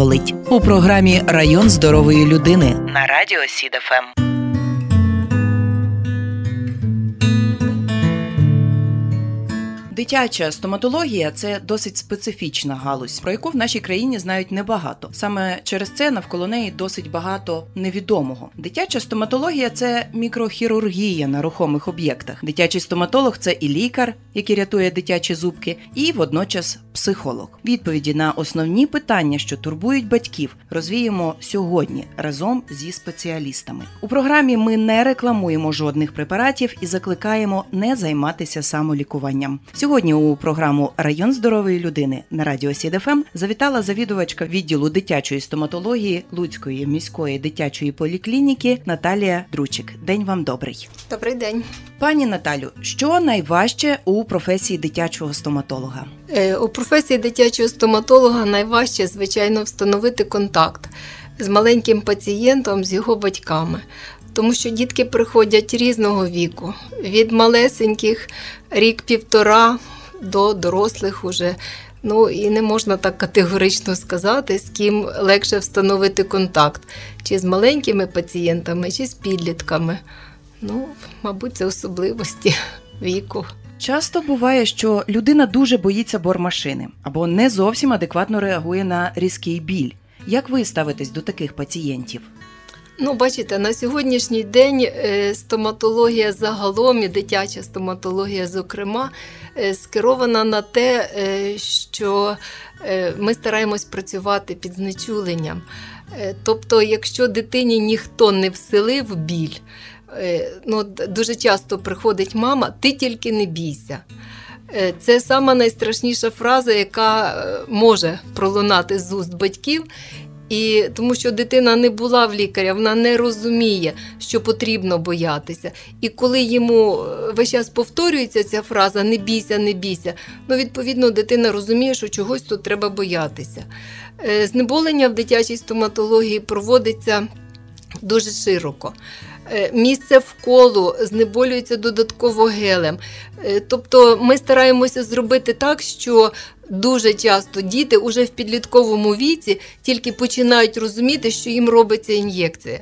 болить у програмі Район здорової людини на радіо СІДФМ. Дитяча стоматологія це досить специфічна галузь, про яку в нашій країні знають небагато. Саме через це навколо неї досить багато невідомого. Дитяча стоматологія це мікрохірургія на рухомих об'єктах. Дитячий стоматолог це і лікар, який рятує дитячі зубки, і водночас психолог. Відповіді на основні питання, що турбують батьків, розвіємо сьогодні разом зі спеціалістами. У програмі ми не рекламуємо жодних препаратів і закликаємо не займатися самолікуванням. Сьогодні у програму Район здорової людини на радіо СІДФМ завітала завідувачка відділу дитячої стоматології Луцької міської дитячої поліклініки Наталія Дручик. День вам добрий. Добрий день. Пані Наталю, що найважче у професії дитячого стоматолога? Е, У професії дитячого стоматолога найважче, звичайно, встановити контакт з маленьким пацієнтом, з його батьками. Тому що дітки приходять різного віку, від малесеньких рік-півтора до дорослих уже. Ну і не можна так категорично сказати, з ким легше встановити контакт, чи з маленькими пацієнтами, чи з підлітками. Ну, мабуть, це особливості віку. Часто буває, що людина дуже боїться бормашини або не зовсім адекватно реагує на різкий біль. Як ви ставитесь до таких пацієнтів? Ну, бачите, на сьогоднішній день е, стоматологія загалом і дитяча стоматологія, зокрема, е, скерована на те, е, що ми стараємось працювати під знечуленням. Тобто, якщо дитині ніхто не вселив біль, ну, дуже часто приходить мама, ти тільки не бійся. Це сама найстрашніша фраза, яка може пролунати з уст батьків. І тому що дитина не була в лікаря, вона не розуміє, що потрібно боятися. І коли йому е, весь час повторюється ця фраза Не бійся, не бійся, ну відповідно дитина розуміє, що чогось тут треба боятися. Е, знеболення в дитячій стоматології проводиться дуже широко. Е, місце вколу знеболюється додатково гелем. Тобто ми стараємося зробити так, що дуже часто діти уже в підлітковому віці тільки починають розуміти, що їм робиться ін'єкція.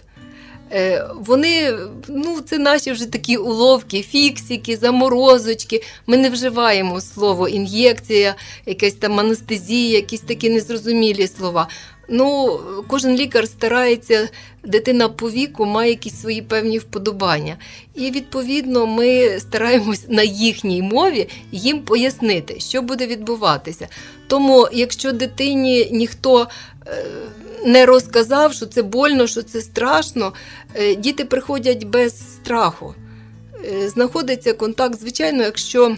Е, вони, ну, це наші вже такі уловки, фіксики, заморозочки. Ми не вживаємо слово ін'єкція, якась там анестезія, якісь такі незрозумілі слова. Ну, Кожен лікар старається, дитина по віку має якісь свої певні вподобання. І відповідно ми стараємось на їхній мові їм пояснити, що буде відбуватися. Тому, якщо дитині ніхто е, не розказав, що це больно, що це страшно, е, діти приходять без страху. Е, знаходиться контакт, звичайно, якщо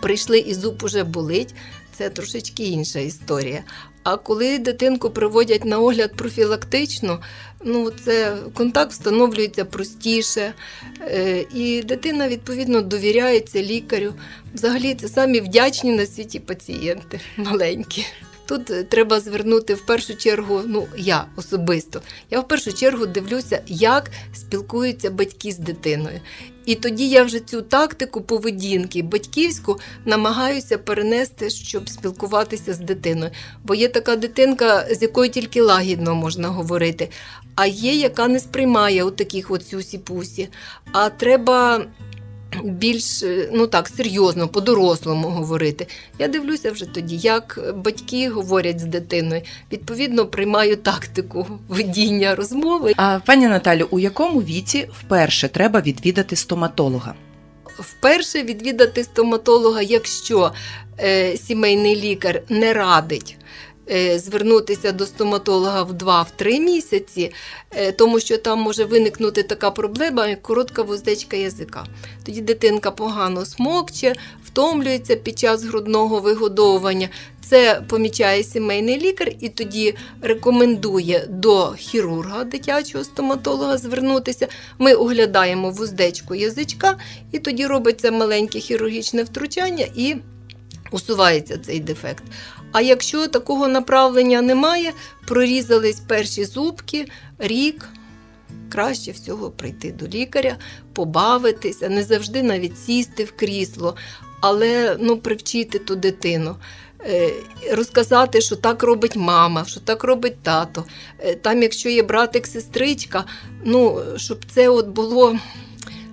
прийшли і зуб уже болить. Це трошечки інша історія. А коли дитинку приводять на огляд профілактично, ну це контакт встановлюється простіше, е, і дитина відповідно довіряється лікарю. Взагалі це самі вдячні на світі пацієнти маленькі. Тут треба звернути в першу чергу, ну я особисто. Я в першу чергу дивлюся, як спілкуються батьки з дитиною. І тоді я вже цю тактику поведінки батьківську намагаюся перенести, щоб спілкуватися з дитиною. Бо є така дитинка, з якою тільки лагідно можна говорити, а є, яка не сприймає у таких от сюсі-пусі. А треба більш ну так, серйозно, по-дорослому говорити. Я дивлюся вже тоді, як батьки говорять з дитиною. Відповідно, приймаю тактику ведіння розмови. А пані Наталю, у якому віці вперше треба відвідати стоматолога? Вперше відвідати стоматолога, якщо е, сімейний лікар не радить. Е, звернутися до стоматолога в 2-3 місяці, е, тому що там може виникнути така проблема, як коротка вуздечка язика. Тоді дитинка погано смокче, втомлюється під час грудного вигодовування. Це помічає сімейний лікар і тоді рекомендує до хірурга дитячого стоматолога звернутися. Ми оглядаємо вуздечку язичка, і тоді робиться маленьке хірургічне втручання і усувається цей дефект. А якщо такого направлення немає, прорізались перші зубки, рік. Краще всього прийти до лікаря, побавитися, не завжди навіть сісти в крісло, але ну, привчити ту дитину. Е, розказати, що так робить мама, що так робить тато. Е, Там, якщо є братик, сестричка, ну, щоб це от було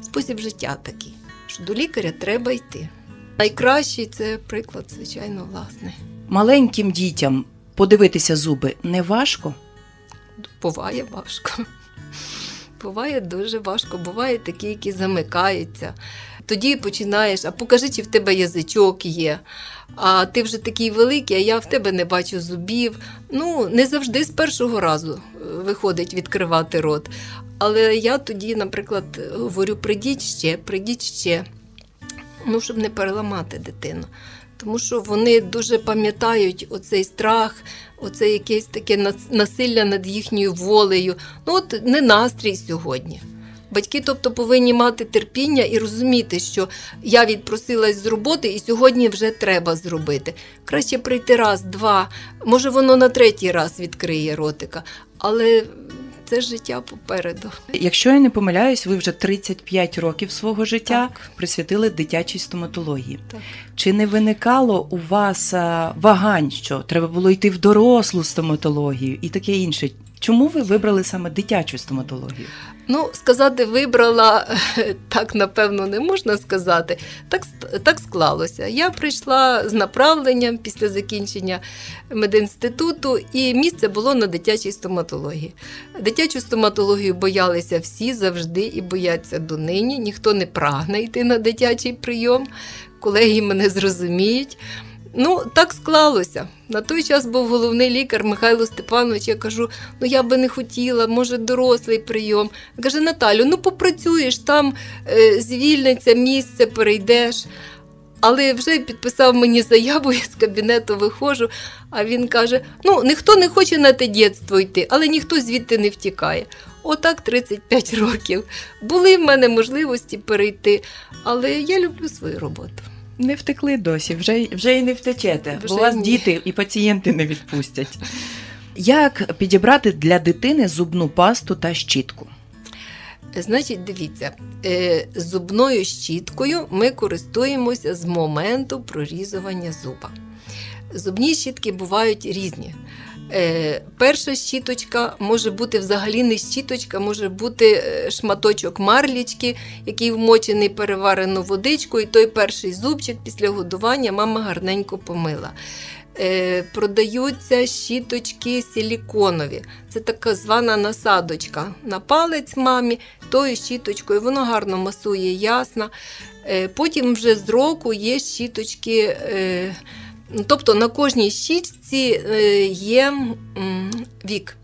спосіб життя такий, що до лікаря треба йти. Найкращий це приклад, звичайно, власний. Маленьким дітям подивитися зуби не важко. Буває важко. Буває дуже важко, буває такі, які замикаються. Тоді починаєш, а покажи, чи в тебе язичок є. А ти вже такий великий, а я в тебе не бачу зубів. Ну, не завжди з першого разу е, виходить відкривати рот. Але я тоді, наприклад, говорю: прийдіть ще, прийдіть ще. Ну, щоб не переламати дитину. Тому що вони дуже пам'ятають оцей страх, оце якесь таке нас- насилля над їхньою волею. Ну, от не настрій сьогодні. Батьки, тобто, повинні мати терпіння і розуміти, що я відпросилась з роботи і сьогодні вже треба зробити. Краще прийти раз, два, може воно на третій раз відкриє ротика, але це життя попереду. Якщо я не помиляюсь, ви вже 35 років свого життя Так. присвятили дитячій стоматології. Так. Чи не виникало у вас вагань, що треба було йти в дорослу стоматологію і таке інше? Чому ви вибрали саме дитячу стоматологію? Ну, сказати, вибрала так, напевно, не можна сказати. Так, так склалося. Я прийшла з направленням після закінчення медінституту, і місце було на дитячій стоматології. Дитячу стоматологію боялися всі завжди і бояться донині. Ніхто не прагне йти на дитячий прийом. Колеги мене зрозуміють. Ну, так склалося. На той час був головний лікар Михайло Степанович. Я кажу: ну я би не хотіла, може, дорослий прийом. Він Каже, Наталю, ну попрацюєш там, е, звільниться місце, перейдеш. Але вже підписав мені заяву, я з кабінету виходжу, а він каже: ну, ніхто не хоче на те дєтство йти, але ніхто звідти не втікає. Отак 35 років. Були в мене можливості перейти, але я люблю свою роботу. Не втекли досі, вже, вже і не втечете, бо вас ні. діти і пацієнти не відпустять. Як підібрати для дитини зубну пасту та щітку? Значить, дивіться, е, зубною щіткою ми користуємося з моменту прорізування зуба. Зубні щітки бувають різні. Е, перша щіточка може бути взагалі не щіточка, може бути е, шматочок марлічки, який вмочений переварену водичку, і той перший зубчик після годування мама гарненько помила. Е, продаються щіточки силіконові. Це така звана насадочка на палець мамі, тою щіточкою, воно гарно масує ясно. Е, потім вже з року є щіточки. Тобто на кожній щітці е, є вік.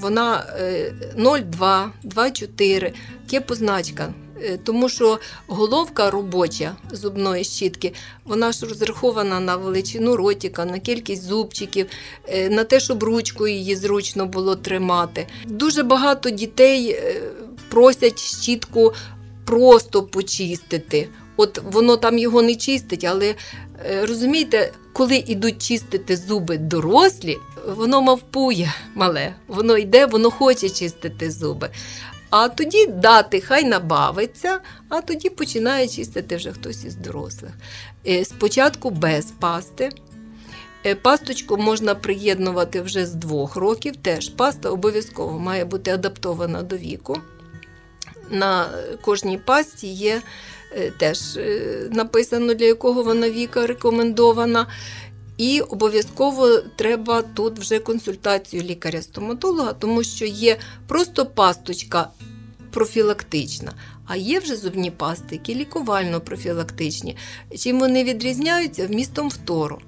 Вона е, 0,2, 2,4, є позначка. Е, Тому що головка робоча зубної щітки, вона ж розрахована на величину ротика, на кількість зубчиків, е, на те, щоб ручкою її зручно було тримати. Дуже багато дітей е, просять щітку просто почистити. От воно там його не чистить, але е, розумієте, коли йдуть чистити зуби дорослі, воно мавпує мале, воно йде, воно хоче чистити зуби. А тоді дати, хай набавиться, а тоді починає чистити вже хтось із дорослих. Е, Спочатку без пасти. Е, Пасточку можна приєднувати вже з двох років. Теж паста обов'язково має бути адаптована до віку. На кожній пасті є теж е, написано, для якого вона віка рекомендована. І обов'язково треба тут вже консультацію лікаря-стоматолога, тому що є просто пасточка профілактична, а є вже зубні пасти, які лікувально-профілактичні. Чим вони відрізняються? Вмістом фтору.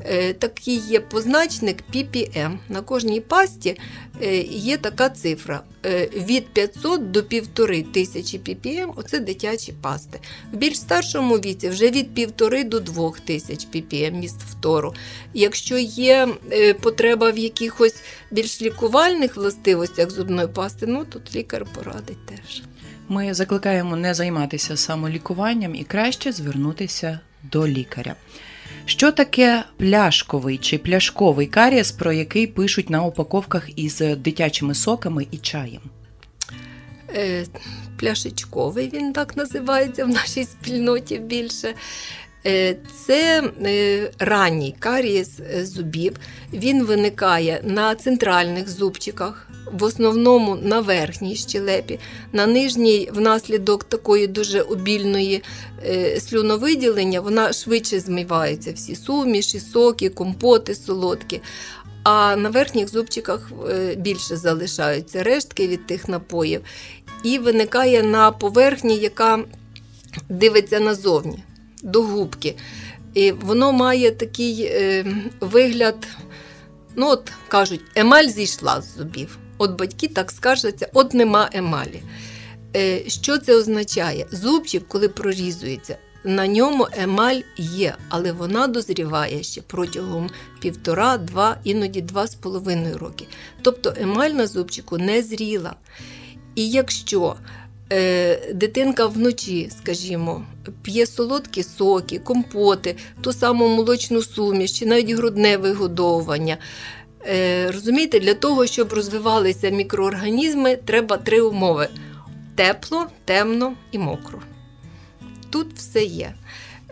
Е, Такий є позначник PPM. На кожній пасті е, є така цифра. Е, Від 500 до 1500 ppm – оце дитячі пасти. В більш старшому віці вже від 1,5 до 2000 ppm міст фтору. Якщо є потреба в якихось більш лікувальних властивостях зубної пасти, ну тут лікар порадить теж. Ми закликаємо не займатися самолікуванням і краще звернутися до лікаря. Що таке пляшковий чи пляшковий карієс, про який пишуть на упаковках із дитячими соками і чаєм? Е, Пляшечковий він так називається в нашій спільноті більше. Е, Це е, ранній карієс е, зубів. Він виникає на центральних зубчиках, в основному на верхній щелепі, на нижній, внаслідок такої дуже обільної слюновиділення, вона швидше змиваються всі суміші, соки, компоти солодкі. А на верхніх зубчиках більше залишаються рештки від тих напоїв, і виникає на поверхні, яка дивиться назовні, до губки. І воно має такий е, вигляд, ну от кажуть, емаль зійшла з зубів. От батьки так скаржаться, от нема емалі. Е, що це означає? Зубчик, коли прорізується, на ньому емаль є, але вона дозріває ще протягом півтора, два, іноді два з половиною роки. Тобто емаль на зубчику не зріла. І якщо дитинка вночі, скажімо, п'є солодкі соки, компоти, ту саму молочну суміш чи навіть грудне вигодовування. Е, розумієте, для того, щоб розвивалися мікроорганізми, треба три умови: тепло, темно і мокро. Тут все є.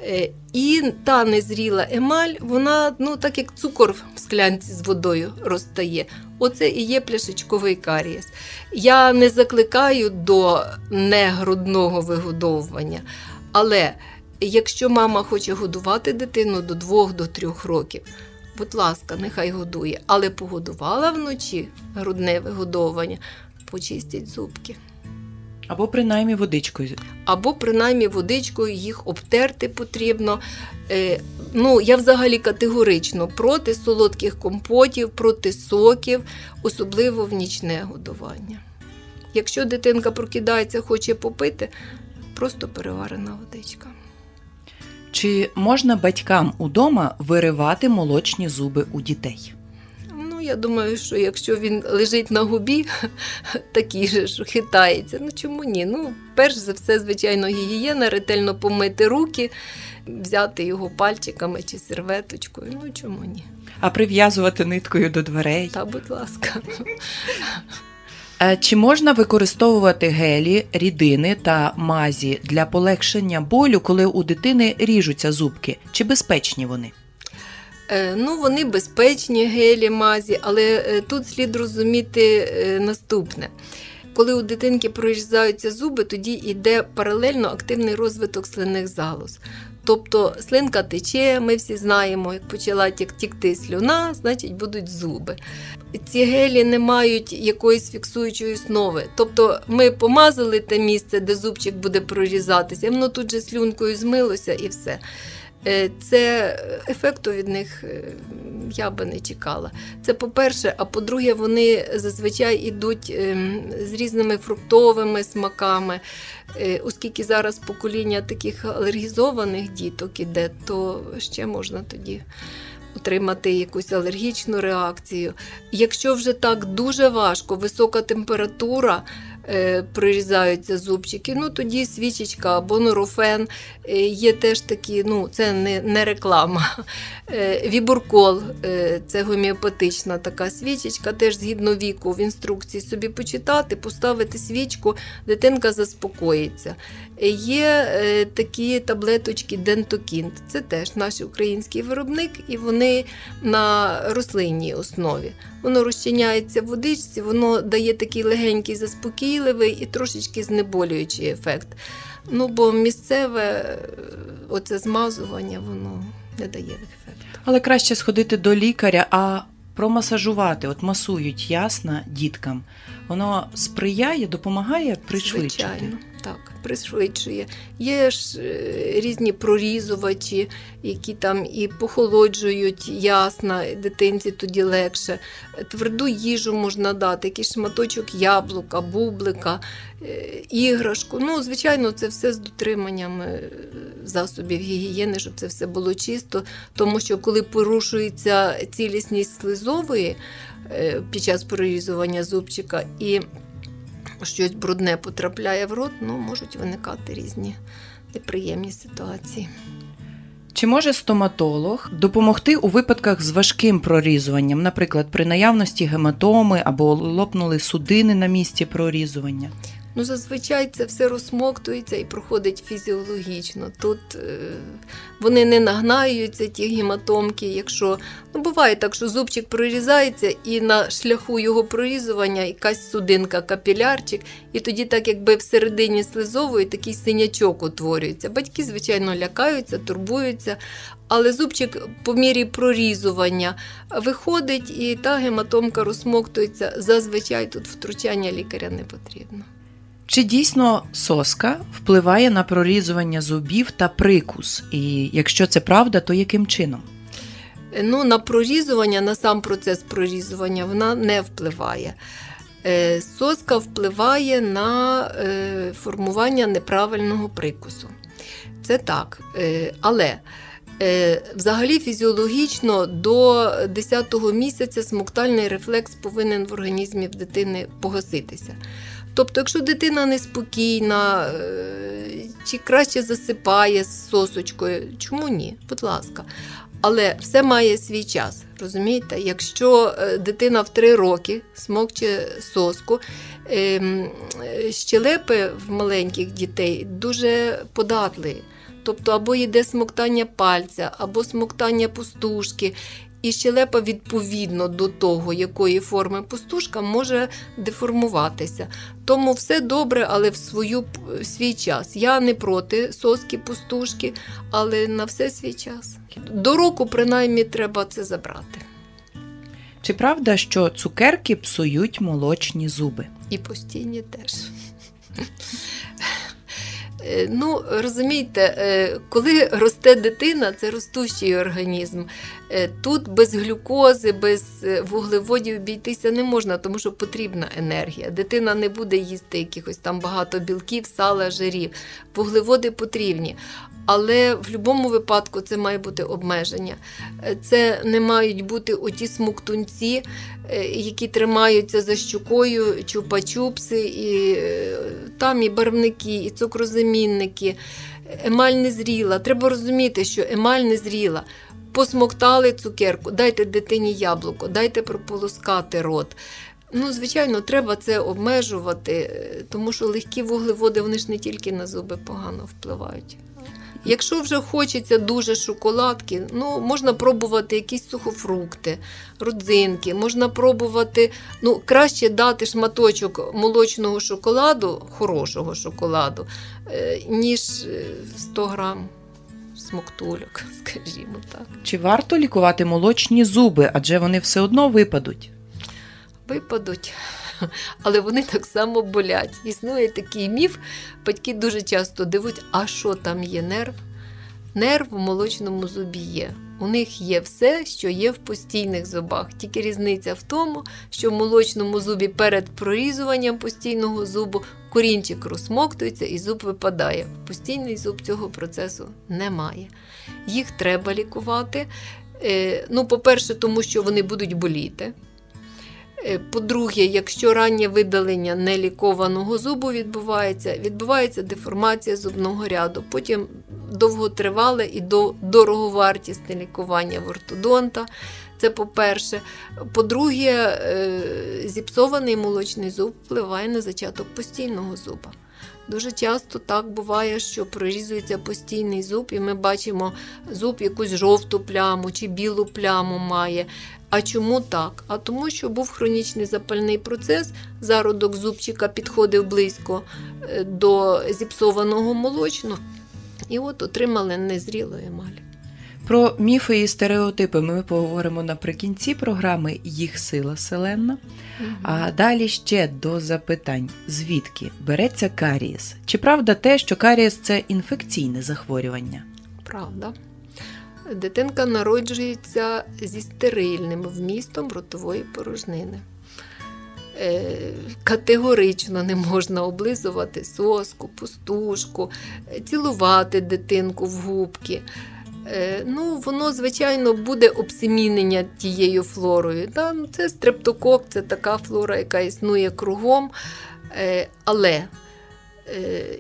Е, І та незріла емаль, вона, ну, так як цукор в склянці з водою розтає. Оце і є пляшечковий карієс. Я не закликаю до негрудного вигодовування, але якщо мама хоче годувати дитину до 2-3 років, будь ласка, нехай годує, але погодувала вночі грудне вигодовування, почистіть зубки. Або принаймні водичкою. Або принаймні водичкою їх обтерти потрібно. Е, ну, я взагалі категорично проти солодких компотів, проти соків, особливо в нічне годування. Якщо дитинка прокидається, хоче попити, просто переварена водичка. Чи можна батькам удома виривати молочні зуби у дітей? Я думаю, що якщо він лежить на губі, такий же, що хитається, ну чому ні? Ну, перш за все, звичайно, гігієна, ретельно помити руки, взяти його пальчиками чи серветочкою. Ну чому ні? А прив'язувати ниткою до дверей? Та, будь ласка. Е, Чи можна використовувати гелі, рідини та мазі для полегшення болю, коли у дитини ріжуться зубки? Чи безпечні вони? Е, Ну, вони безпечні, гелі, мазі, але е, тут слід розуміти е, наступне. Коли у дитинки прорізаються зуби, тоді йде паралельно активний розвиток слинних залоз. Тобто слинка тече, ми всі знаємо, як почала тікти слюна, значить будуть зуби. Ці гелі не мають якоїсь фіксуючої основи. Тобто ми помазали те місце, де зубчик буде прорізатися, воно тут же слюнкою змилося і все. Е, Це ефекту від них е, я би не чекала. Це по-перше, а по-друге, вони зазвичай йдуть ем, з різними фруктовими смаками. Е, Оскільки зараз покоління таких алергізованих діток іде, то ще можна тоді отримати якусь алергічну реакцію. Якщо вже так дуже важко, висока температура. Е, Прорізаються зубчики, ну тоді свічечка або нурофен. Е, Є теж такі, ну це не, не реклама. Е, Вібуркол е, це гоміопатична така свічечка, теж згідно віку в інструкції собі почитати, поставити свічку, дитинка заспокоїться. Є е, такі таблеточки Дентокінт, це теж наш український виробник, і вони на рослинній основі. Воно розчиняється в водичці, воно дає такий легенький заспокійливий і трошечки знеболюючий ефект. Ну, бо місцеве е, оце змазування, воно не дає ефекту. Але краще сходити до лікаря, а промасажувати, от масують ясно діткам. Воно сприяє, допомагає пришвидшити. Звичайно, Так, пришвидшує. Є ж е, різні прорізувачі, які там і похолоджують ясна, дитинці тоді легше. Тверду їжу можна дати, якийсь шматочок яблука, бублика, е, іграшку. Ну, звичайно, це все з дотриманням е, засобів гігієни, щоб це все було чисто. Тому що коли порушується цілісність слизової під час прорізування зубчика і щось брудне потрапляє в рот, ну, можуть виникати різні неприємні ситуації. Чи може стоматолог допомогти у випадках з важким прорізуванням, наприклад, при наявності гематоми або лопнули судини на місці прорізування? Ну, зазвичай це все розсмоктується і проходить фізіологічно. Тут е, вони не нагнаються, ті гематомки. Якщо ну, буває так, що зубчик прорізається, і на шляху його прорізування якась судинка, капілярчик, і тоді, так якби всередині слизової такий синячок утворюється. Батьки, звичайно, лякаються, турбуються. Але зубчик по мірі прорізування виходить, і та гематомка розсмоктується. Зазвичай тут втручання лікаря не потрібно. Чи дійсно соска впливає на прорізування зубів та прикус? І якщо це правда, то яким чином? Ну, на прорізування, на сам процес прорізування вона не впливає. Е, Соска впливає на е, формування неправильного прикусу. Це так. Е, Але взагалі фізіологічно до 10-го місяця смоктальний рефлекс повинен в організмі в дитини погаситися. Тобто, якщо дитина неспокійна, е, чи краще засипає з сосочкою, чому ні? Будь ласка. Але все має свій час. Розумієте? Якщо е, дитина в 3 роки смокче соску, ем, е, щелепи в маленьких дітей дуже податливі. Тобто або йде смоктання пальця, або смоктання пустушки. І щелепа відповідно до того, якої форми пустушка, може деформуватися. Тому все добре, але в свою, в свій час. Я не проти соски пустушки, але на все свій час. До року, принаймні, треба це забрати. Чи правда, що цукерки псують молочні зуби? І постійні теж. Е, Ну, розумієте, е, коли росте дитина, це ростущий організм. Е, Тут без глюкози, без е, вуглеводів обійтися не можна, тому що потрібна енергія. Дитина не буде їсти якихось там багато білків, сала, жирів. Вуглеводи потрібні. Але в будь-якому випадку це має бути обмеження. Е, Це не мають бути оті смуктунці, які тримаються за щукою, чупа-чупси, і там і барвники, і цукрозамінники. Емаль не зріла. Треба розуміти, що емаль не зріла. Посмоктали цукерку, дайте дитині яблуко, дайте прополоскати рот. Ну, звичайно, треба це обмежувати, е, тому що легкі вуглеводи вони ж не тільки на зуби погано впливають. Якщо вже хочеться дуже шоколадки, ну можна пробувати якісь сухофрукти, родзинки, можна пробувати, ну краще дати шматочок молочного шоколаду, хорошого шоколаду, е, ніж е, 100 грам смоктульок, скажімо так. Чи варто лікувати молочні зуби, адже вони все одно випадуть? випадуть, але вони так само болять. Існує такий міф, батьки дуже часто дивують, а що там є нерв? Нерв в молочному зубі є. У них є все, що є в постійних зубах. Тільки різниця в тому, що в молочному зубі перед прорізуванням постійного зубу корінчик розсмоктується і зуб випадає. Постійний зуб цього процесу немає. Їх треба лікувати. Е, Ну, по-перше, тому що вони будуть боліти. Е, По-друге, якщо раннє видалення нелікованого зубу відбувається, відбувається деформація зубного ряду. Потім довготривале і до- дороговартісне лікування в ортодонта. Це по-перше. По-друге, е, зіпсований молочний зуб впливає на зачаток постійного зуба. Дуже часто так буває, що прорізується постійний зуб, і ми бачимо зуб якусь жовту пляму чи білу пляму має. А чому так? А тому, що був хронічний запальний процес, зародок зубчика підходив близько е, до зіпсованого молочного, і от отримали незрілу емаль. Про міфи і стереотипи ми поговоримо наприкінці програми Їх сила селенна. А далі ще до запитань: звідки береться карієс? Чи правда те, що карієс це інфекційне захворювання? Правда. Дитинка народжується зі стерильним вмістом ротової порожнини. Е, Категорично не можна облизувати соску, пустушку, цілувати дитинку в губки. Е, Ну, Воно, звичайно, буде обсемінення тією флорою. Ну, Це стрептокок, це така флора, яка існує кругом. Е, Але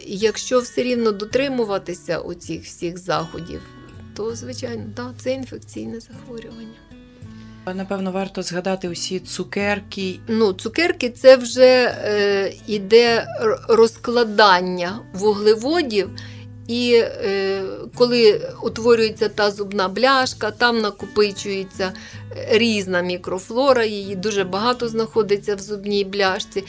якщо все рівно дотримуватися оцих всіх заходів, то, звичайно, да, це інфекційне захворювання. Напевно, варто згадати усі цукерки. Ну, цукерки це вже е, іде розкладання вуглеводів. І е, коли утворюється та зубна бляшка, там накопичується різна мікрофлора, її дуже багато знаходиться в зубній бляшці.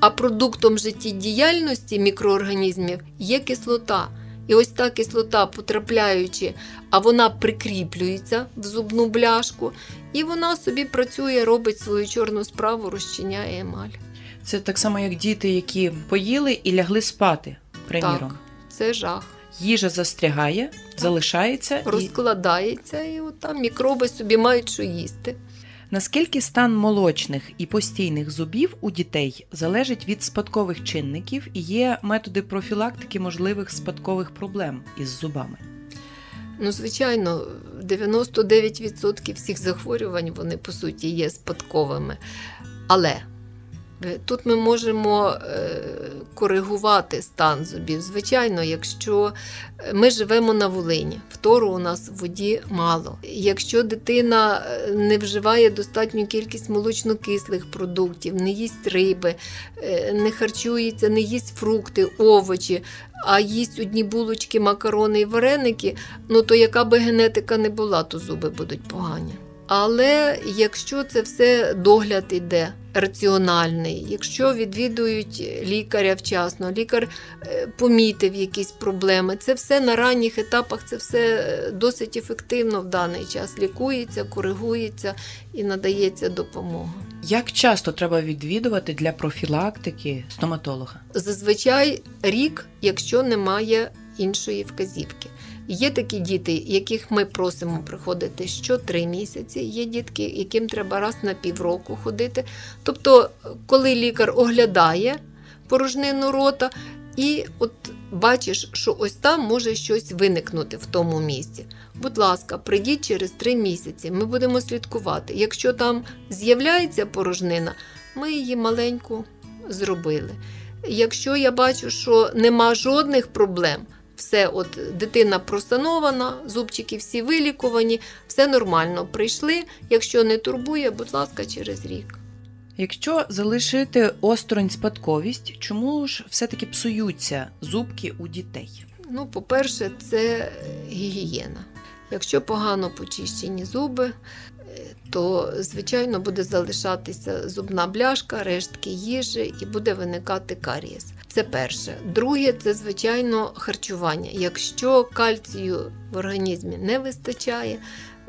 А продуктом життєдіяльності мікроорганізмів є кислота. І ось та кислота, потрапляючи, а вона прикріплюється в зубну бляшку, і вона собі працює, робить свою чорну справу, розчиняє емаль. Це так само, як діти, які поїли і лягли спати. Приміром, Так, це жах. їжа застрягає, залишається. І... Розкладається, і от там мікроби собі мають що їсти. Наскільки стан молочних і постійних зубів у дітей залежить від спадкових чинників і є методи профілактики можливих спадкових проблем із зубами? Ну, звичайно, 99% всіх захворювань вони по суті є спадковими. Але тут ми можемо е, коригувати стан зубів. Звичайно, якщо е, ми живемо на Волині, фтору у нас в воді мало. Якщо дитина е, не вживає достатню кількість молочнокислих продуктів, не їсть риби, е, не харчується, не їсть фрукти, овочі, а їсть одні булочки, макарони і вареники, ну то яка би генетика не була, то зуби будуть погані. Але якщо це все догляд іде раціональний, якщо відвідують лікаря вчасно, лікар е, помітив якісь проблеми, це все на ранніх етапах, це все е, досить ефективно в даний час лікується, коригується і надається допомога. Як часто треба відвідувати для профілактики стоматолога? Зазвичай рік, якщо немає іншої вказівки. Є такі діти, яких ми просимо приходити що три місяці. Є дітки, яким треба раз на півроку ходити. Тобто, коли лікар оглядає порожнину рота, і от бачиш, що ось там може щось виникнути в тому місці. Будь ласка, прийдіть через три місяці. Ми будемо слідкувати. Якщо там з'являється порожнина, ми її маленьку зробили. Якщо я бачу, що нема жодних проблем, все, от дитина просанована, зубчики всі вилікувані, все нормально. Прийшли. Якщо не турбує, будь ласка, через рік. Якщо залишити осторонь спадковість, чому ж все-таки псуються зубки у дітей? Ну, по-перше, це гігієна. Якщо погано почищені зуби, е, то, звичайно, буде залишатися зубна бляшка, рештки їжі і буде виникати карієс. Це перше. Друге, це, звичайно, харчування. Якщо кальцію в організмі не вистачає,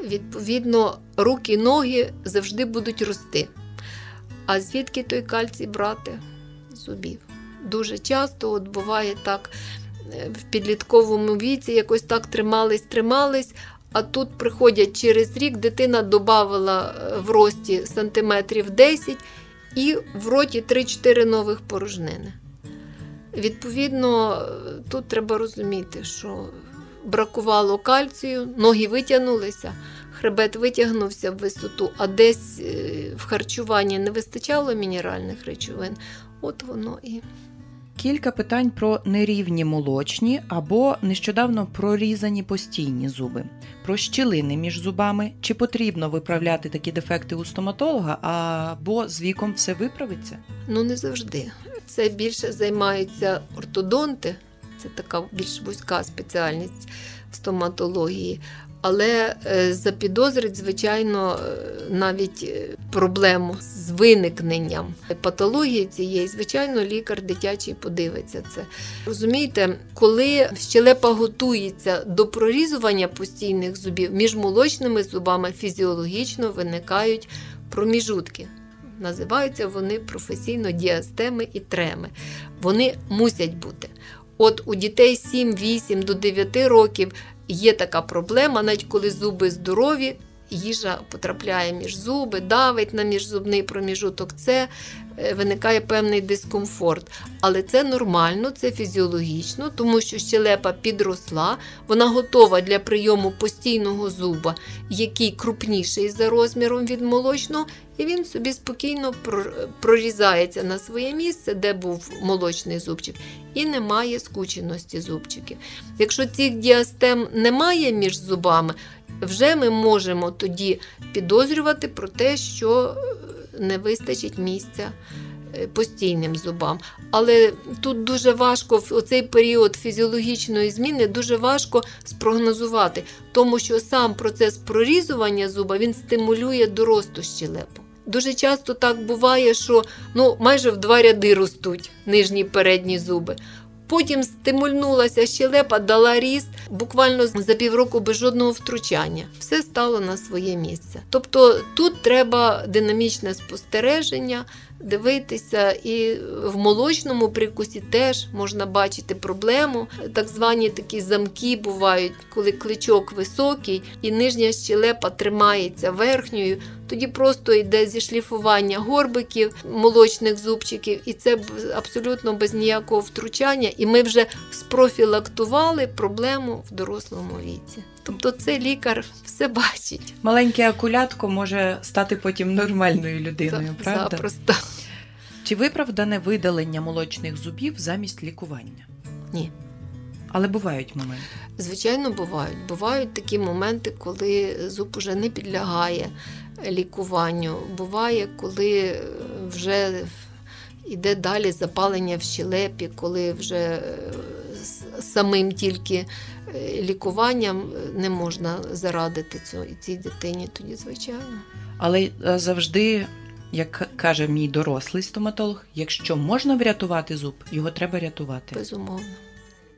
відповідно, руки, ноги завжди будуть рости. А звідки той кальцій брати? Зубів. Дуже часто от буває так е, в підлітковому віці, якось так тримались, тримались. А тут приходять через рік, дитина додавала в рості сантиметрів 10 і в роті 3-4 нових порожнини. Відповідно, тут треба розуміти, що бракувало кальцію, ноги витягнулися, хребет витягнувся в висоту, а десь е, в харчуванні не вистачало мінеральних речовин. От воно і. Кілька питань про нерівні молочні або нещодавно прорізані постійні зуби, про щілини між зубами, чи потрібно виправляти такі дефекти у стоматолога, або з віком все виправиться? Ну, не завжди. Це більше займаються ортодонти, це така більш вузька спеціальність в стоматології. але е, запідозрить, звичайно, е, навіть е, проблему з виникненням патології цієї, звичайно, лікар дитячий подивиться це. Розумієте, коли щелепа готується до прорізування постійних зубів, між молочними зубами фізіологічно виникають проміжутки. Називаються вони професійно діастеми і треми. Вони мусять бути. От у дітей 7-8 до 9 років є така проблема, навіть коли зуби здорові, їжа потрапляє між зуби, давить на міжзубний проміжуток. Це виникає певний дискомфорт. Але це нормально, це фізіологічно, тому що щелепа підросла, вона готова для прийому постійного зуба, який крупніший за розміром від молочного, і він собі спокійно прорізається на своє місце, де був молочний зубчик, і немає скученості зубчиків. Якщо цих діастем немає між зубами, вже ми можемо тоді підозрювати про те, що е, не вистачить місця е, постійним зубам. Але тут дуже важко в цей період фізіологічної зміни дуже важко спрогнозувати, тому що сам процес прорізування зуба він стимулює до росту щелепу. Дуже часто так буває, що ну, майже в два ряди ростуть нижні передні зуби. Потім стимульнулася щелепа, дала ріст буквально за півроку без жодного втручання. Все стало на своє місце. Тобто тут треба динамічне спостереження, дивитися, і в молочному прикусі теж можна бачити проблему. Так звані такі замки бувають, коли кличок високий і нижня щелепа тримається верхньою. Тоді просто йде зішліфування горбиків, молочних зубчиків, і це абсолютно без ніякого втручання. І ми вже спрофілактували проблему в дорослому віці. Тобто це лікар все бачить. Маленьке акулятко може стати потім нормальною людиною, За, правда? Запросто. Чи виправдане видалення молочних зубів замість лікування? Ні. Але бувають моменти. Звичайно, бувають. Бувають такі моменти, коли зуб уже не підлягає лікуванню. Буває, коли вже йде далі запалення в щелепі, коли вже самим тільки е, лікуванням не можна зарадити цій дитині, тоді, звичайно. Але е, завжди як каже мій дорослий стоматолог, якщо можна врятувати зуб, його треба рятувати. Безумовно.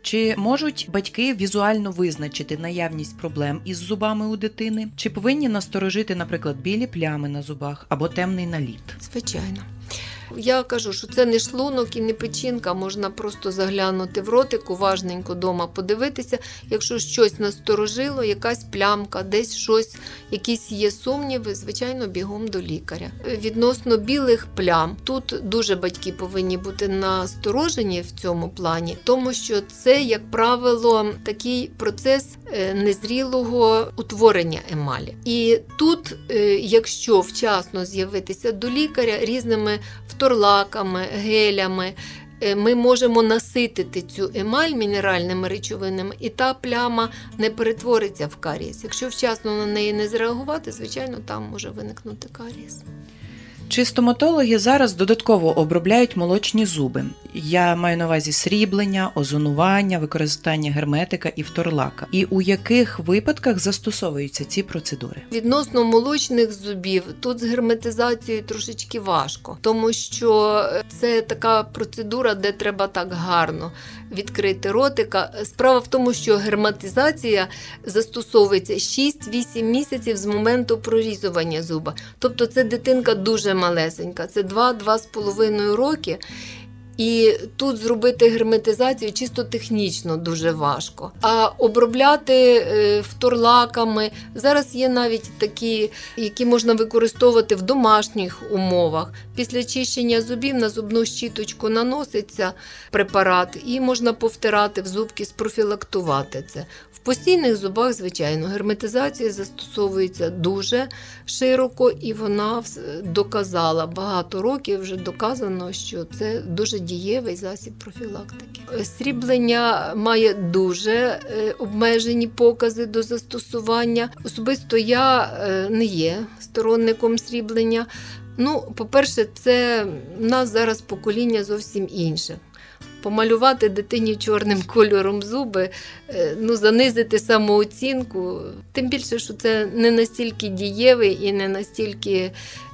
Чи можуть батьки візуально визначити наявність проблем із зубами у дитини? Чи повинні насторожити, наприклад, білі плями на зубах або темний наліт? Звичайно. Я кажу, що це не шлунок і не печінка, можна просто заглянути в ротик, уважненько вдома подивитися. Якщо щось насторожило, якась плямка, десь щось, якісь є сумніви, звичайно, бігом до лікаря. Відносно білих плям, тут дуже батьки повинні бути насторожені в цьому плані, тому що це, як правило, такий процес е, незрілого утворення емалі. І тут, е, якщо вчасно з'явитися до лікаря різними вторлаками, гелями. Е, ми можемо наситити цю емаль мінеральними речовинами, і та пляма не перетвориться в карієс. Якщо вчасно на неї не зреагувати, звичайно, там може виникнути карієс. Чи стоматологи зараз додатково обробляють молочні зуби? Я маю на увазі сріблення, озонування, використання герметика і фторлака. І у яких випадках застосовуються ці процедури? Відносно молочних зубів тут з герметизацією трошечки важко, тому що це така процедура, де треба так гарно відкрити ротика. Справа в тому, що герметизація застосовується 6-8 місяців з моменту прорізування зуба. Тобто це дитинка дуже малесенька, це 2-2,5 роки. І тут зробити герметизацію чисто технічно дуже важко. А обробляти е, вторлаками зараз є навіть такі, які можна використовувати в домашніх умовах. Після чищення зубів на зубну щіточку наноситься препарат, і можна повтирати в зубки, спрофілактувати це В постійних зубах, звичайно, герметизація застосовується дуже широко, і вона доказала багато років вже доказано, що це дуже дієвий засіб профілактики. Сріблення має дуже е, обмежені покази до застосування. Особисто я е, не є сторонником сріблення. Ну, по-перше, це в нас зараз покоління зовсім інше. Помалювати дитині чорним кольором зуби, е, ну, занизити самооцінку. Тим більше, що це не настільки дієвий і не настільки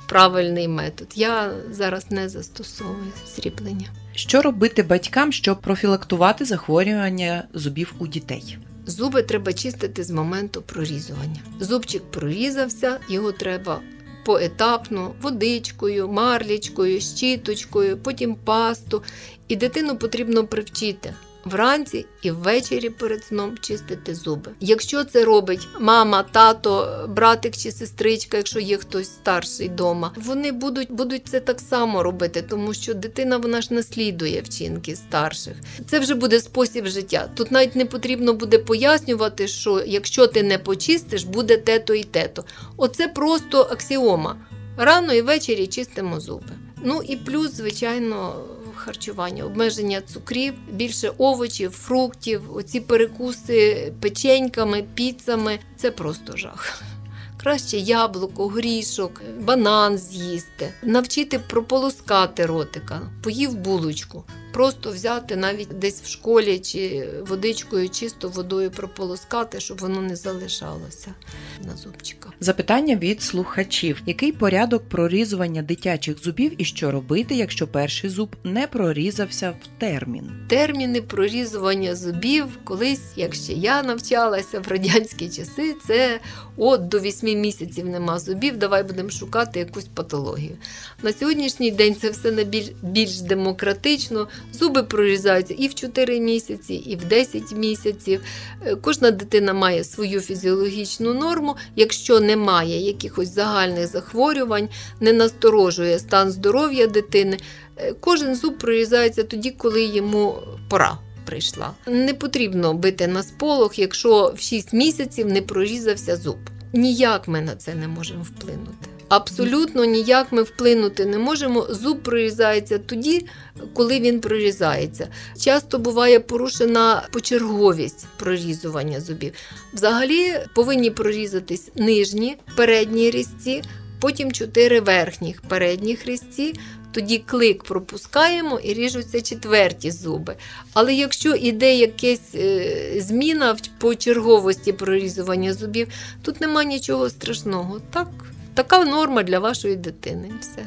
правильний метод. Я зараз не застосовую сріблення. Що робити батькам, щоб профілактувати захворювання зубів у дітей? Зуби треба чистити з моменту прорізування. Зубчик прорізався, його треба поетапно водичкою, марлічкою, щіточкою, потім пасту. І дитину потрібно привчити. Вранці і ввечері перед сном чистити зуби. Якщо це робить мама, тато, братик чи сестричка, якщо є хтось старший вдома, вони будуть будуть це так само робити, тому що дитина вона ж наслідує вчинки старших. Це вже буде спосіб життя. Тут навіть не потрібно буде пояснювати, що якщо ти не почистиш, буде те-то і те-то. Оце просто аксіома. Рано і ввечері чистимо зуби. Ну і плюс, звичайно харчування, обмеження цукрів, більше овочів, фруктів, оці перекуси печеньками, піцами це просто жах. Краще яблуко, горішок, банан з'їсти, навчити прополоскати ротика, поїв булочку. Просто взяти навіть десь в школі чи водичкою, чисто водою прополоскати, щоб воно не залишалося на зубчиках. Запитання від слухачів: який порядок прорізування дитячих зубів і що робити, якщо перший зуб не прорізався в термін? Терміни прорізування зубів колись, як ще я навчалася в радянські часи, це от до 8 місяців нема зубів. Давай будемо шукати якусь патологію. На сьогоднішній день це все більш, більш демократично. Зуби прорізаються і в 4 місяці, і в 10 місяців. Е, кожна дитина має свою фізіологічну норму. Якщо немає якихось загальних захворювань, не насторожує стан здоров'я дитини, е, кожен зуб прорізається тоді, коли йому пора. Прийшла. Не потрібно бити на сполох, якщо в 6 місяців не прорізався зуб. Ніяк ми на це не можемо вплинути. Абсолютно ніяк ми вплинути не можемо. Зуб прорізається тоді, коли він прорізається. Часто буває порушена почерговість прорізування зубів. Взагалі повинні прорізатись нижні передні різці, потім чотири верхніх передніх різці. Тоді клик пропускаємо і ріжуться четверті зуби. Але якщо іде якась е, зміна в почерговості прорізування зубів, тут нема нічого страшного. Так, Така норма для вашої дитини. Все.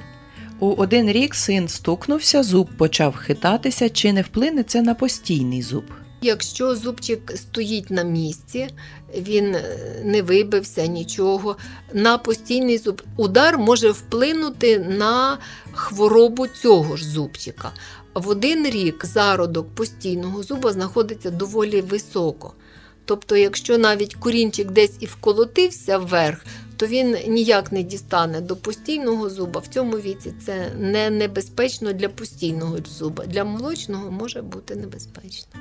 У один рік син стукнувся, зуб почав хитатися. Чи не вплине це на постійний зуб? Якщо зубчик стоїть на місці, він е, не вибився нічого, на постійний зуб удар може вплинути на хворобу цього ж зубчика. В один рік зародок постійного зуба знаходиться доволі високо. Тобто, якщо навіть корінчик десь і вколотився вверх, то він ніяк не дістане до постійного зуба. В цьому віці це не небезпечно для постійного зуба. Для молочного може бути небезпечно.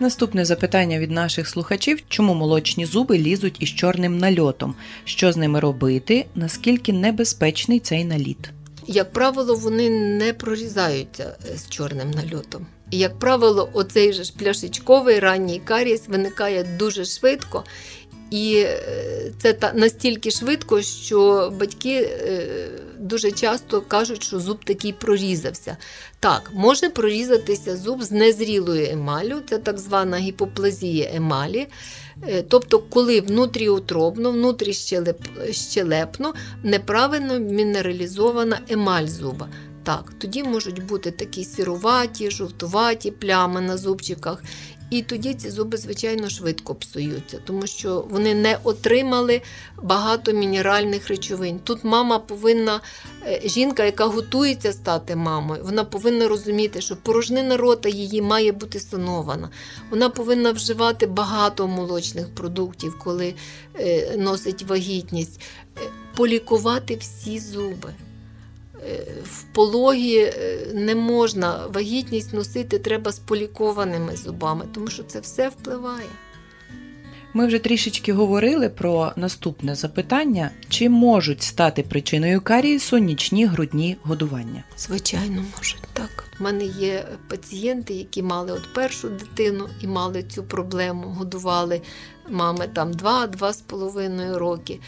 Наступне запитання від наших слухачів: чому молочні зуби лізуть із чорним нальотом? Що з ними робити? Наскільки небезпечний цей наліт? Як правило, вони не прорізаються е, з чорним нальотом. І, як правило, оцей же ж пляшечковий ранній карієс виникає дуже швидко. І е, це настільки швидко, що батьки е, дуже часто кажуть, що зуб такий прорізався. Так, може прорізатися зуб з незрілою емалю, це так звана гіпоплазія емалі. Е, тобто, коли внутріутробно, внутріщелепно неправильно мінералізована емаль зуба. Так, тоді можуть бути такі сіруваті, жовтуваті плями на зубчиках. І тоді ці зуби, звичайно, швидко псуються, тому що вони не отримали багато мінеральних речовин. Тут мама повинна, е, жінка, яка готується стати мамою, вона повинна розуміти, що порожнина рота її має бути санована. Вона повинна вживати багато молочних продуктів, коли е, носить вагітність, е, полікувати всі зуби. Е, в пологі е, не можна вагітність носити треба з полікованими зубами, тому що це все впливає. Ми вже трішечки говорили про наступне запитання: чи можуть стати причиною карієсу нічні грудні годування? Звичайно, можуть так. У мене є пацієнти, які мали от першу дитину і мали цю проблему, годували мами там 2-2,5 роки.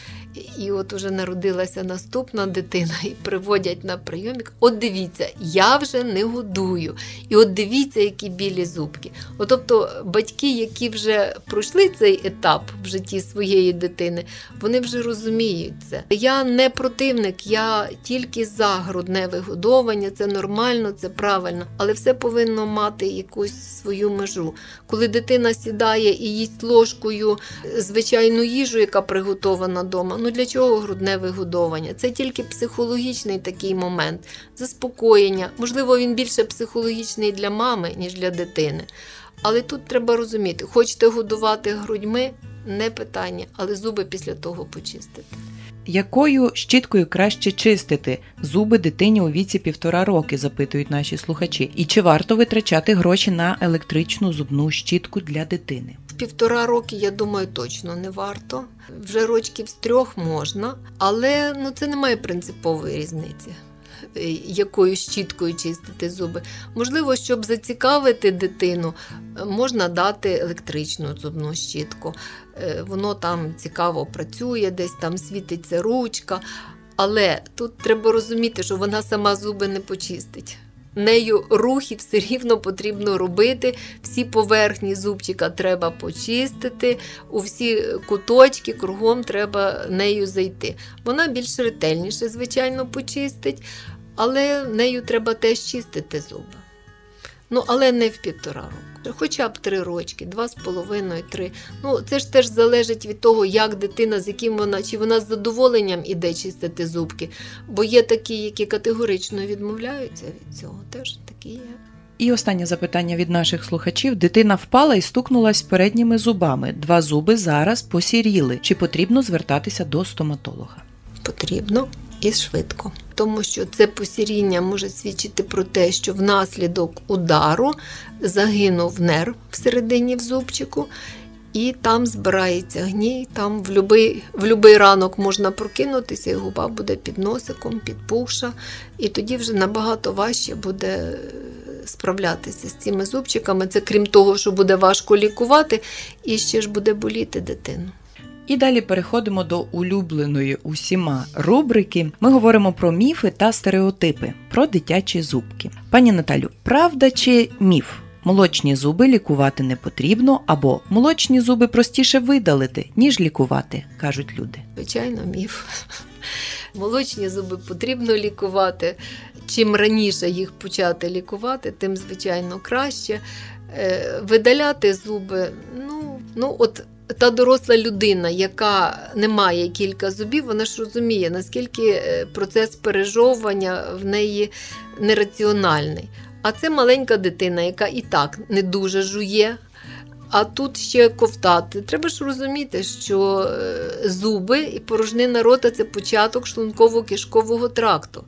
І от уже народилася наступна дитина і приводять на прийомік. От дивіться, я вже не годую. І от дивіться, які білі зубки. От, тобто батьки, які вже пройшли цей етап в житті своєї дитини, вони вже розуміють це. Я не противник, я тільки за грудне вигодовування, це нормально, це правильно, але все повинно мати якусь свою межу. Коли дитина сідає і їсть ложкою звичайну їжу, яка приготована вдома, ну для чого грудне вигодовування? Це тільки психологічний такий момент, заспокоєння. Можливо, він більше психологічний для мами, ніж для дитини. Але тут треба розуміти, хочете годувати грудьми не питання, але зуби після того почистити. Якою щіткою краще чистити зуби дитині у віці півтора роки, запитують наші слухачі. І чи варто витрачати гроші на електричну зубну щітку для дитини? Півтора роки, я думаю, точно не варто. Вже рочків з трьох можна, але ну, це немає принципової різниці. Е, Якою щіткою чистити зуби. Можливо, щоб зацікавити дитину, е, можна дати електричну зубну щітку. Е, Воно там цікаво працює, десь там світиться ручка. Але тут треба розуміти, що вона сама зуби не почистить. Нею рухи все рівно потрібно робити. Всі поверхні зубчика треба почистити, у всі куточки кругом треба нею зайти. Вона більш ретельніше, звичайно, почистить, але нею треба теж чистити зуби. Ну, але не в півтора року. Хоча б три рочки, два з половиною, три. Ну, це ж теж залежить від того, як дитина, з яким вона, чи вона з задоволенням іде чистити зубки. Бо є такі, які категорично відмовляються від цього. Теж такі є. І останнє запитання від наших слухачів: дитина впала і стукнулась передніми зубами. Два зуби зараз посіріли. Чи потрібно звертатися до стоматолога? Потрібно і швидко. Тому що це посіріння може свідчити про те, що внаслідок удару загинув нерв всередині в зубчику, і там збирається гній, там в будь-який в ранок можна прокинутися, і губа буде під носиком, підпухша, і тоді вже набагато важче буде е, справлятися з цими зубчиками. Це крім того, що буде важко лікувати, і ще ж буде боліти дитину. І далі переходимо до улюбленої усіма рубрики. Ми говоримо про міфи та стереотипи про дитячі зубки. Пані Наталю, правда чи міф? Молочні зуби лікувати не потрібно, або молочні зуби простіше видалити, ніж лікувати, кажуть люди. Звичайно, міф. Молочні зуби потрібно лікувати. Чим раніше їх почати лікувати, тим звичайно краще. Е, Видаляти зуби, ну, ну от. Та доросла людина, яка не має кілька зубів, вона ж розуміє, наскільки е, процес пережовування в неї нераціональний. А це маленька дитина, яка і так не дуже жує, а тут ще ковтати. Треба ж розуміти, що е, зуби і порожнина рота це початок шлунково-кишкового тракту.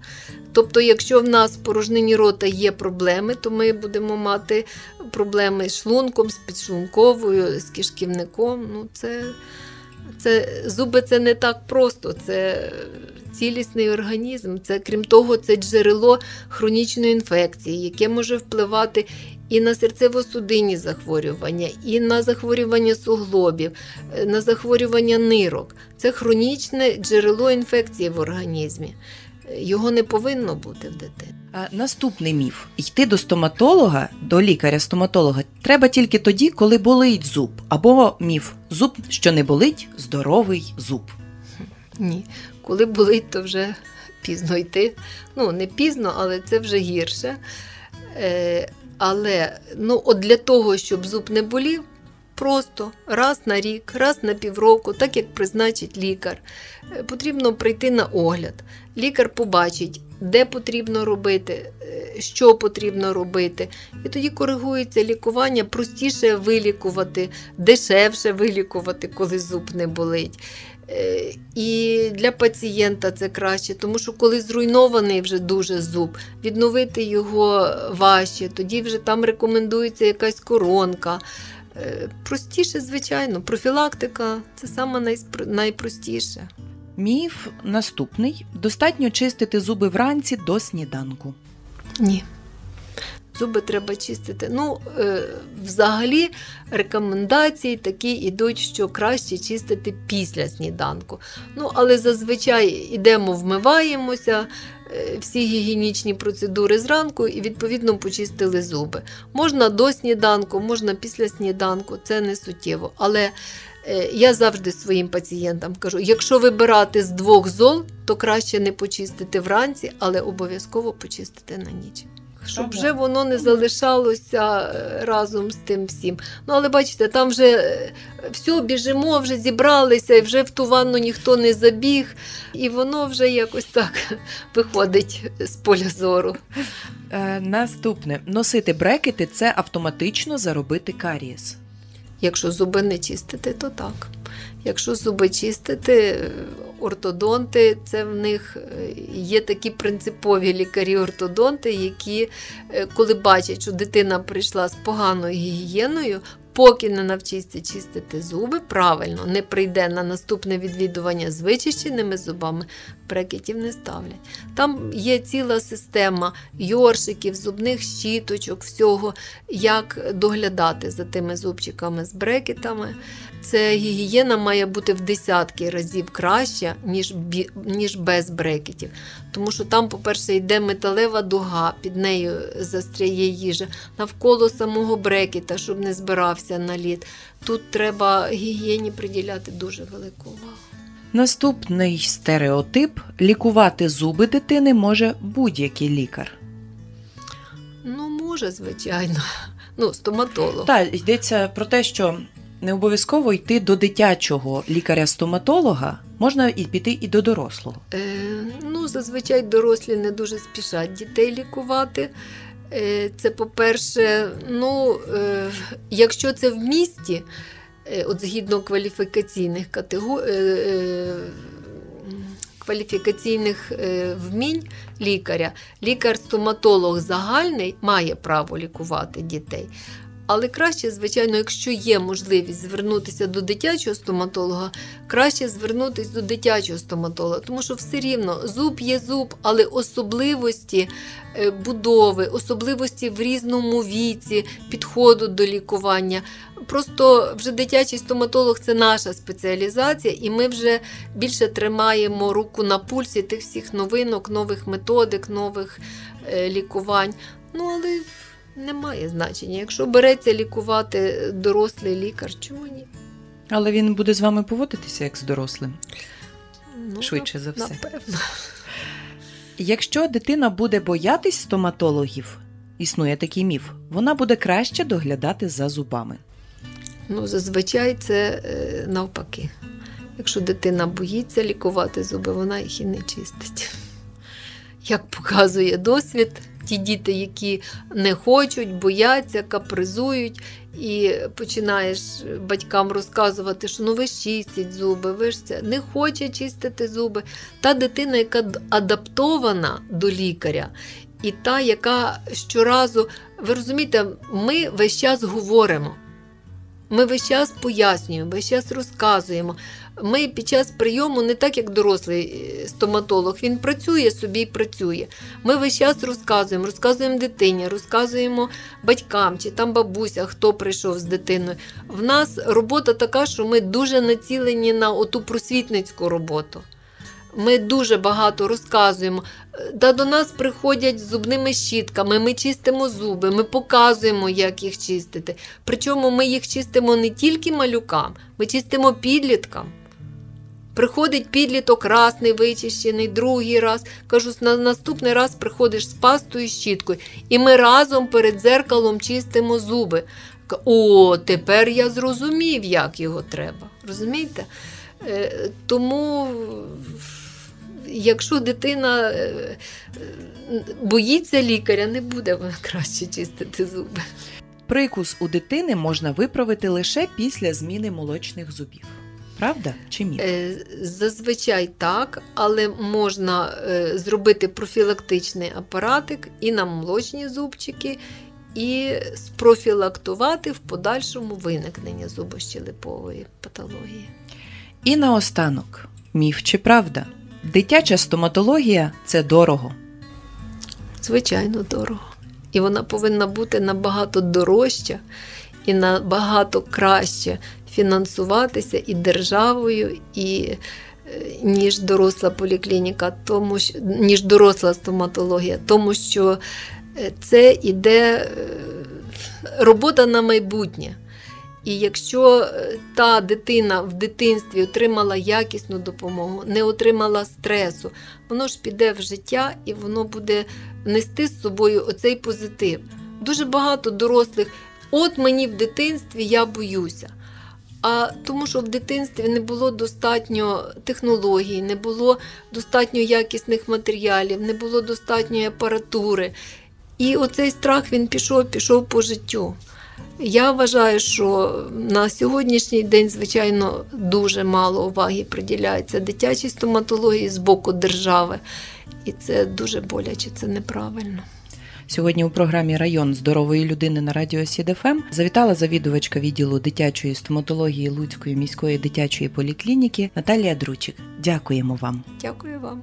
Тобто, якщо в нас в порожнині рота є проблеми, то ми будемо мати проблеми з шлунком, з підшлунковою, з кишківником. Ну, це, це, зуби це не так просто. Це цілісний організм. Це, крім того, це джерело хронічної інфекції, яке може впливати і на серцево-судинні захворювання, і на захворювання суглобів, е, на захворювання нирок. Це хронічне джерело інфекції в організмі. Е, Його не повинно бути в дитини. А наступний міф: йти до стоматолога, до лікаря-стоматолога треба тільки тоді, коли болить зуб. Або міф зуб, що не болить, здоровий зуб. Ні. Коли болить, то вже пізно йти. Ну, не пізно, але це вже гірше. Але ну, от для того, щоб зуб не болів, просто раз на рік, раз на півроку, так як призначить лікар, е, потрібно прийти на огляд. Лікар побачить, де потрібно робити, е, що потрібно робити. І тоді коригується лікування, простіше вилікувати, дешевше вилікувати, коли зуб не болить. Е, І для пацієнта це краще, тому що коли зруйнований вже дуже зуб, відновити його важче, тоді вже там рекомендується якась коронка. Е, Простіше, звичайно, профілактика це саме найпростіше. Міф наступний: достатньо чистити зуби вранці до сніданку. Ні. Зуби треба чистити. Ну, е, взагалі, рекомендації такі йдуть, що краще чистити після сніданку. Ну, але зазвичай йдемо, вмиваємося. е, Всі гігієнічні процедури зранку і відповідно почистили зуби. Можна до сніданку, можна після сніданку, це не суттєво. Але е, я завжди своїм пацієнтам кажу: якщо вибирати з двох зол, то краще не почистити вранці, але обов'язково почистити на ніч. Щоб вже воно не залишалося е, разом з тим всім. Ну, але бачите, там вже е, все, біжимо, вже зібралися, і вже в ту ванну ніхто не забіг, і воно вже якось так виходить з поля зору. Е, наступне носити брекети це автоматично заробити карієс. Якщо зуби не чистити, то так. Якщо зуби чистити, ортодонти, це в них е, є такі принципові лікарі-ортодонти, які, е, коли бачать, що дитина прийшла з поганою гігієною, поки не навчиться чистити зуби, правильно, не прийде на наступне відвідування з вичищеними зубами, брекетів не ставлять. Там є ціла система йоршиків, зубних щіточок, всього, як доглядати за тими зубчиками з брекетами. Це гігієна має бути в десятки разів краща, ніж, ніж без брекетів. Тому що там, по-перше, йде металева дуга, під нею застряє їжа, навколо самого брекета, щоб не збирався наліт. Тут треба гігієні приділяти дуже велику увагу. Наступний стереотип лікувати зуби дитини може будь-який лікар. Ну, може, звичайно. Ну, стоматолог. Так, йдеться про те, що не обов'язково йти до дитячого лікаря-стоматолога, можна і піти і до дорослого. Е, ну, зазвичай дорослі не дуже спішать дітей лікувати. Е, це, по-перше, ну, е, якщо це в місті, е, от згідно кваліфікаційних категорій. Е, е, Кваліфікаційних е, вмінь лікаря, лікар-стоматолог загальний має право лікувати дітей. Але краще, звичайно, якщо є можливість звернутися до дитячого стоматолога, краще звернутися до дитячого стоматолога, тому що все рівно зуб є зуб, але особливості е, будови, особливості в різному віці, підходу до лікування. Просто вже дитячий стоматолог це наша спеціалізація, і ми вже більше тримаємо руку на пульсі тих всіх новинок, нових методик, нових е, лікувань. Ну, але немає значення. Якщо береться лікувати дорослий лікар, чому ні? Але він буде з вами поводитися як з дорослим. Ну, Швидше за все. Напевно. Якщо дитина буде боятись стоматологів, існує такий міф, вона буде краще доглядати за зубами. Ну, зазвичай це е, навпаки. Якщо дитина боїться лікувати зуби, вона їх і не чистить. Як показує досвід, ті діти, які не хочуть, бояться, капризують, і починаєш батькам розказувати, що ну ви ж чистіть зуби, ви ж це не хоче чистити зуби. Та дитина, яка адаптована до лікаря, і та, яка щоразу, ви розумієте, ми весь час говоримо. Ми весь час пояснюємо, весь час розказуємо. Ми під час прийому не так, як дорослий е, стоматолог, він працює собі і працює. Ми весь час розказуємо, розказуємо дитині, розказуємо батькам чи там бабуся, хто прийшов з дитиною. В нас робота така, що ми дуже націлені на оту просвітницьку роботу. Ми дуже багато розказуємо. Та до нас приходять зубними щітками, ми чистимо зуби, ми показуємо, як їх чистити. Причому ми їх чистимо не тільки малюкам, ми чистимо підліткам. Приходить підліток не вичищений, другий раз. Кажу, на наступний раз приходиш з пастою щіткою. І ми разом перед дзеркалом чистимо зуби. О, тепер я зрозумів, як його треба. Розумієте? Е, Тому, якщо дитина е, е, боїться лікаря, не буде вона краще чистити зуби. Прикус у дитини можна виправити лише після зміни молочних зубів. Правда чи міф? Е, Зазвичай так, але можна е, зробити профілактичний апаратик і на молочні зубчики, і спрофілактувати в подальшому виникнення зубощелепової патології. І наостанок, міф чи правда? Дитяча стоматологія це дорого. Звичайно, дорого. і вона повинна бути набагато дорожча і набагато краще фінансуватися і державою, і е, ніж доросла поліклініка, тому що ніж доросла стоматологія, тому що е, це іде е, робота на майбутнє. І якщо та дитина в дитинстві отримала якісну допомогу, не отримала стресу, воно ж піде в життя і воно буде нести з собою оцей позитив. Дуже багато дорослих, от мені в дитинстві я боюся. А тому, що в дитинстві не було достатньо технологій, не було достатньо якісних матеріалів, не було достатньої апаратури. І оцей страх він пішов, пішов по життю. Я вважаю, що на сьогоднішній день, звичайно, дуже мало уваги приділяється дитячій стоматології з боку держави. І це дуже боляче, це неправильно. Сьогодні у програмі Район здорової людини на радіо СІДФМ завітала завідувачка відділу дитячої стоматології Луцької міської дитячої поліклініки Наталія Дручик. Дякуємо вам. Дякую вам.